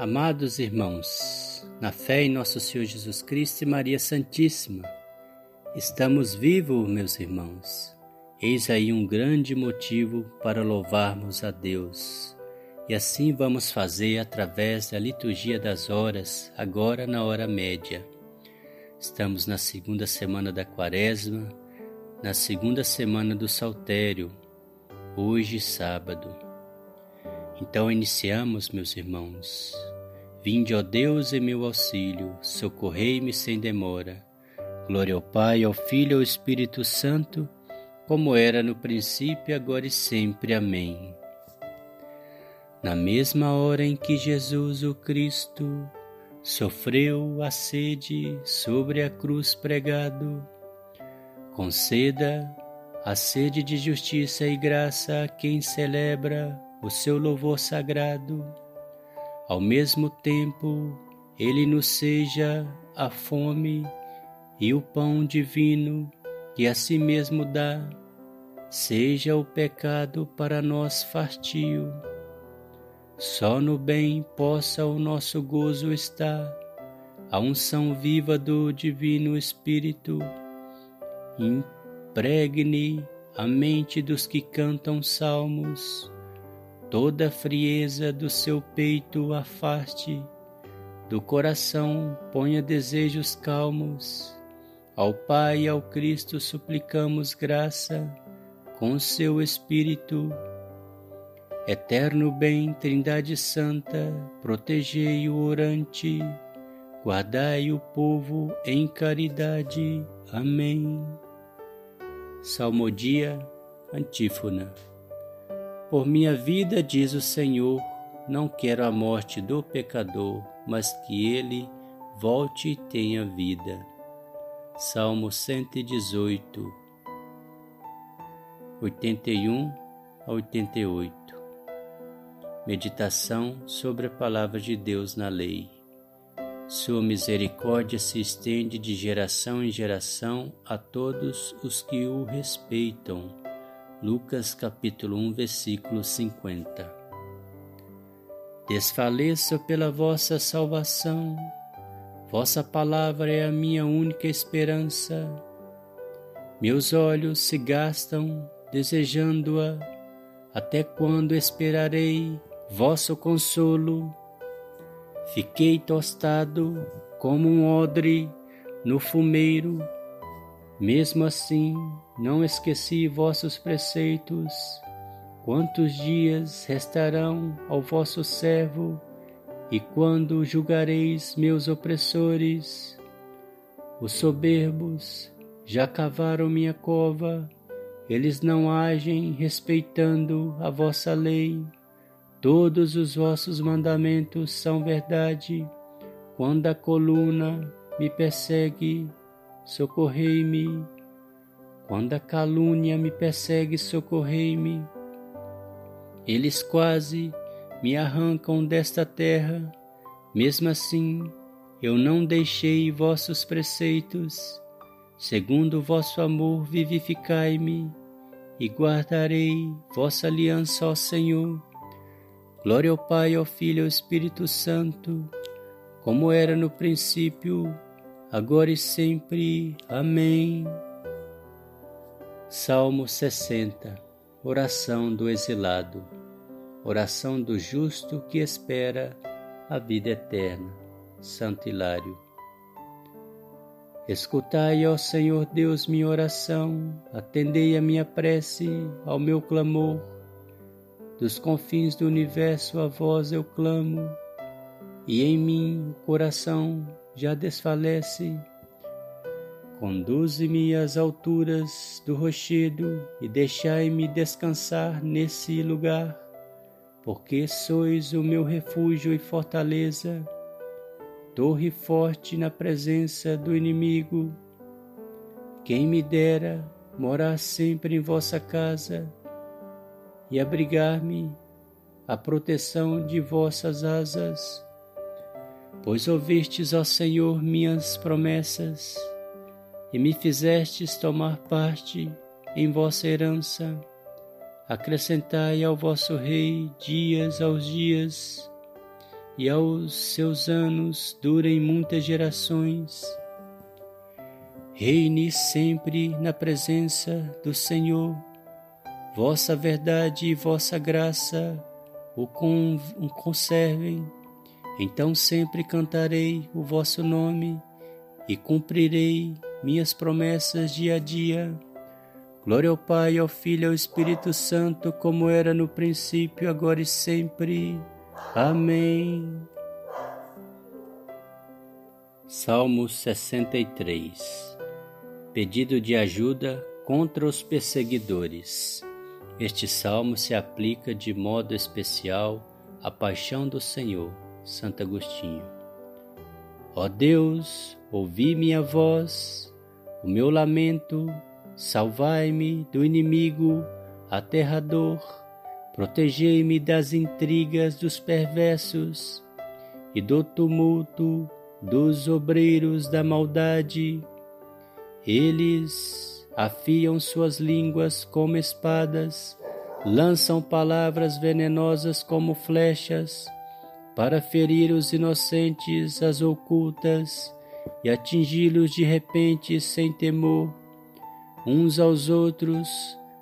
Amados irmãos, na fé em nosso Senhor Jesus Cristo e Maria Santíssima, estamos vivos, meus irmãos. Eis aí um grande motivo para louvarmos a Deus. E assim vamos fazer através da liturgia das horas, agora na hora média. Estamos na segunda semana da Quaresma, na segunda semana do Saltério, hoje sábado. Então iniciamos, meus irmãos. Vinde, ó Deus, em meu auxílio, socorrei-me sem demora. Glória ao Pai, ao Filho e ao Espírito Santo, como era no princípio, agora e sempre. Amém. Na mesma hora em que Jesus, o Cristo, sofreu a sede sobre a cruz pregado, conceda a sede de justiça e graça a quem celebra o seu louvor sagrado ao mesmo tempo, ele nos seja a fome e o pão divino que a si mesmo dá, seja o pecado para nós fartio. Só no bem possa o nosso gozo estar, a unção viva do Divino Espírito. Impregne a mente dos que cantam salmos toda a frieza do seu peito afaste, do coração ponha desejos calmos. Ao Pai e ao Cristo suplicamos graça com seu Espírito. Eterno bem, Trindade Santa, protegei o orante, guardai o povo em caridade. Amém. Salmodia, Antífona. Por minha vida, diz o Senhor, não quero a morte do pecador, mas que ele volte e tenha vida. Salmo 118, 81 a 88. Meditação sobre a palavra de Deus na lei. Sua misericórdia se estende de geração em geração a todos os que o respeitam Lucas capítulo 1, versículo 50. Desfaleço pela vossa salvação, vossa palavra é a minha única esperança. Meus olhos se gastam desejando-a, até quando esperarei vosso consolo? Fiquei tostado como um odre no fumeiro mesmo assim, não esqueci vossos preceitos. Quantos dias restarão ao vosso servo, e quando julgareis meus opressores? Os soberbos já cavaram minha cova, eles não agem respeitando a vossa lei. Todos os vossos mandamentos são verdade. Quando a coluna me persegue, socorrei-me. Quando a calúnia me persegue, socorrei-me. Eles quase me arrancam desta terra, mesmo assim eu não deixei vossos preceitos. Segundo vosso amor, vivificai-me e guardarei vossa aliança, ó Senhor. Glória ao Pai, ao Filho e ao Espírito Santo, como era no princípio, agora e sempre. Amém. Salmo 60 Oração do exilado Oração do justo que espera a vida eterna. Santo Hilário. Escutai, ó Senhor Deus, minha oração, atendei a minha prece, ao meu clamor. Dos confins do universo a vós eu clamo, e em mim o coração já desfalece. Conduze-me às alturas do rochedo e deixai-me descansar nesse lugar, porque sois o meu refúgio e fortaleza, torre forte na presença do inimigo. Quem me dera morar sempre em vossa casa e abrigar-me à proteção de vossas asas Pois ouvistes, ó Senhor, minhas promessas e me fizestes tomar parte em vossa herança. Acrescentai ao vosso Rei dias aos dias e aos seus anos durem muitas gerações. Reine sempre na presença do Senhor, vossa verdade e vossa graça o conservem. Então sempre cantarei o vosso nome e cumprirei minhas promessas dia a dia. Glória ao Pai, ao Filho e ao Espírito Santo, como era no princípio, agora e sempre. Amém. Salmo 63 Pedido de ajuda contra os perseguidores. Este salmo se aplica de modo especial à paixão do Senhor, Santo Agostinho. Ó Deus, ouvi minha voz, o meu lamento, salvai-me do inimigo aterrador, protegei-me das intrigas dos perversos e do tumulto dos obreiros da maldade eles afiam suas línguas como espadas, lançam palavras venenosas como flechas, para ferir os inocentes as ocultas e atingi-los de repente sem temor. Uns aos outros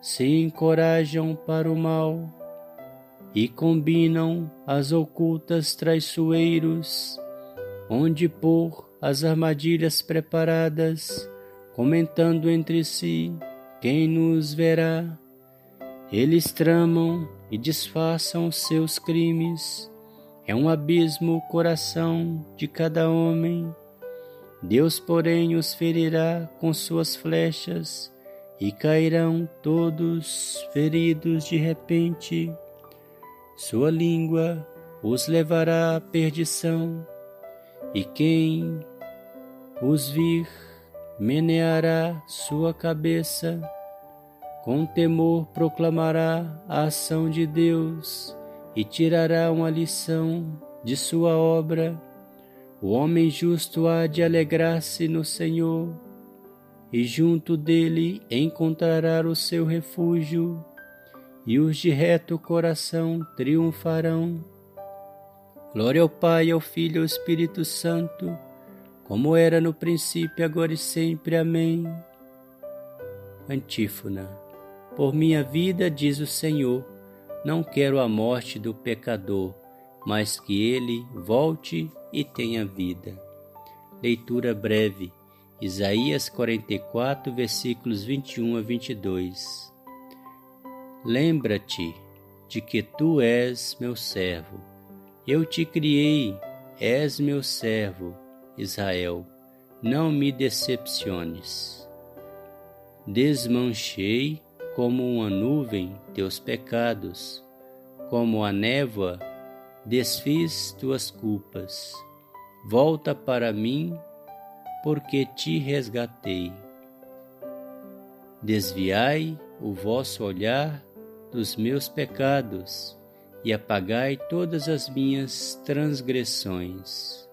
se encorajam para o mal e combinam as ocultas traiçoeiros, onde pôr as armadilhas preparadas comentando entre si: quem nos verá? Eles tramam e disfarçam seus crimes. É um abismo o coração de cada homem. Deus, porém, os ferirá com suas flechas e cairão todos feridos de repente. Sua língua os levará à perdição, e quem os vir meneará sua cabeça, com temor proclamará a ação de Deus e tirará uma lição de sua obra. O homem justo há de alegrar-se no Senhor, e junto dele encontrará o seu refúgio, e os de reto coração triunfarão. Glória ao Pai, ao Filho e ao Espírito Santo como era no princípio, agora e sempre. Amém. Antífona. Por minha vida, diz o Senhor, não quero a morte do pecador, mas que ele volte e tenha vida. Leitura breve. Isaías 44, versículos 21 a 22. Lembra-te de que tu és meu servo. Eu te criei, és meu servo Israel, não me decepciones. Desmanchei como uma nuvem teus pecados, como a névoa, desfiz tuas culpas. Volta para mim, porque te resgatei. Desviai o vosso olhar dos meus pecados e apagai todas as minhas transgressões.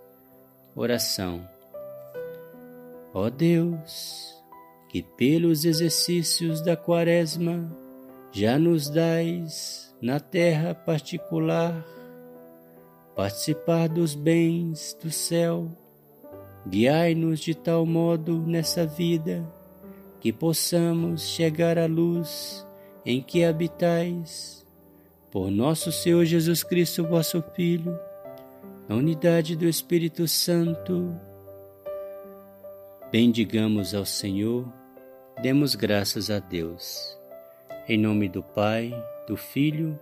Oração. Ó Deus, que pelos exercícios da Quaresma já nos dais na terra particular participar dos bens do céu, guiai-nos de tal modo nessa vida que possamos chegar à luz em que habitais. Por nosso Senhor Jesus Cristo, vosso Filho, na unidade do Espírito Santo. Bendigamos ao Senhor, demos graças a Deus. Em nome do Pai, do Filho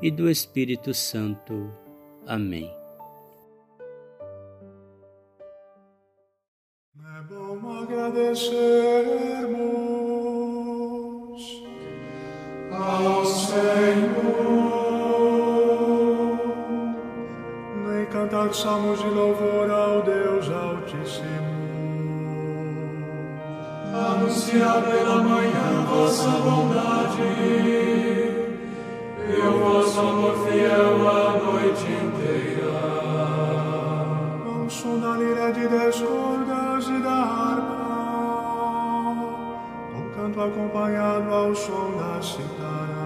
e do Espírito Santo. Amém. É bom agradecermos ao Senhor. cantar salmos de louvor Anunciar pela manhã vossa bondade. E o vosso amor fiel a noite inteira. Da lira de dez cordas e da harpa, com canto acompanhado ao som da citara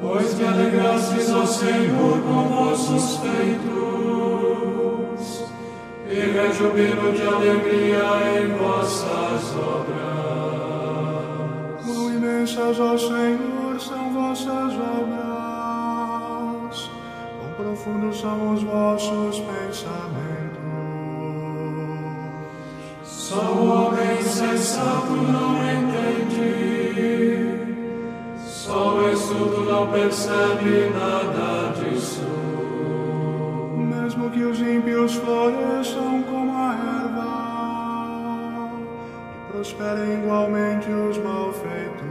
Pois que alegrastes ao Senhor com vossos feitos, e rejubilo de alegria em vossas obras. Quão imensas, ó Senhor, são vossas obras, quão profundos são os vossos pensamentos. Só o homem insensato não entende, só o estudo não percebe nada que os ímpios floresçam como a erva e prosperem igualmente os malfeitores.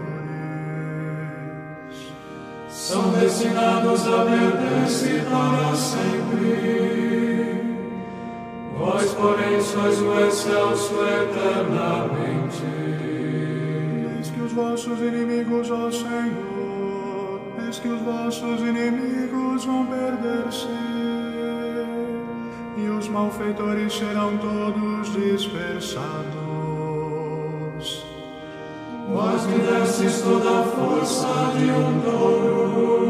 São destinados a perder-se para sempre. Vós, porém, sois o excelso eternamente. Eis que os vossos inimigos, ó Senhor, eis que os vossos inimigos vão perder-se, malfeitores serão todos dispersados. Vós me destes toda a força de um touro,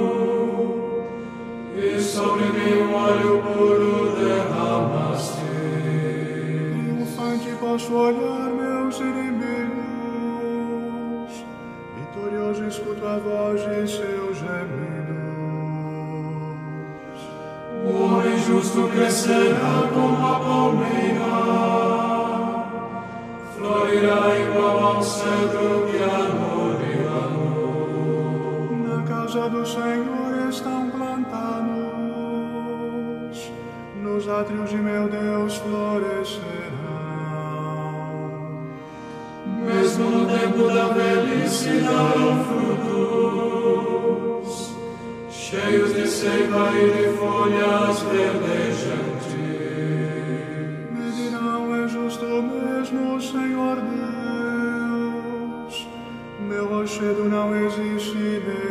e sobre mim um óleo puro derramaste. Casa do Senhor estão plantados, nos átrios de meu Deus florescerão. Mesmo no tempo da velhice darão frutos, cheios de seiva e de folhas verdejantes. Me dirão, é justo mesmo, Senhor Deus, meu rochedo não existe nele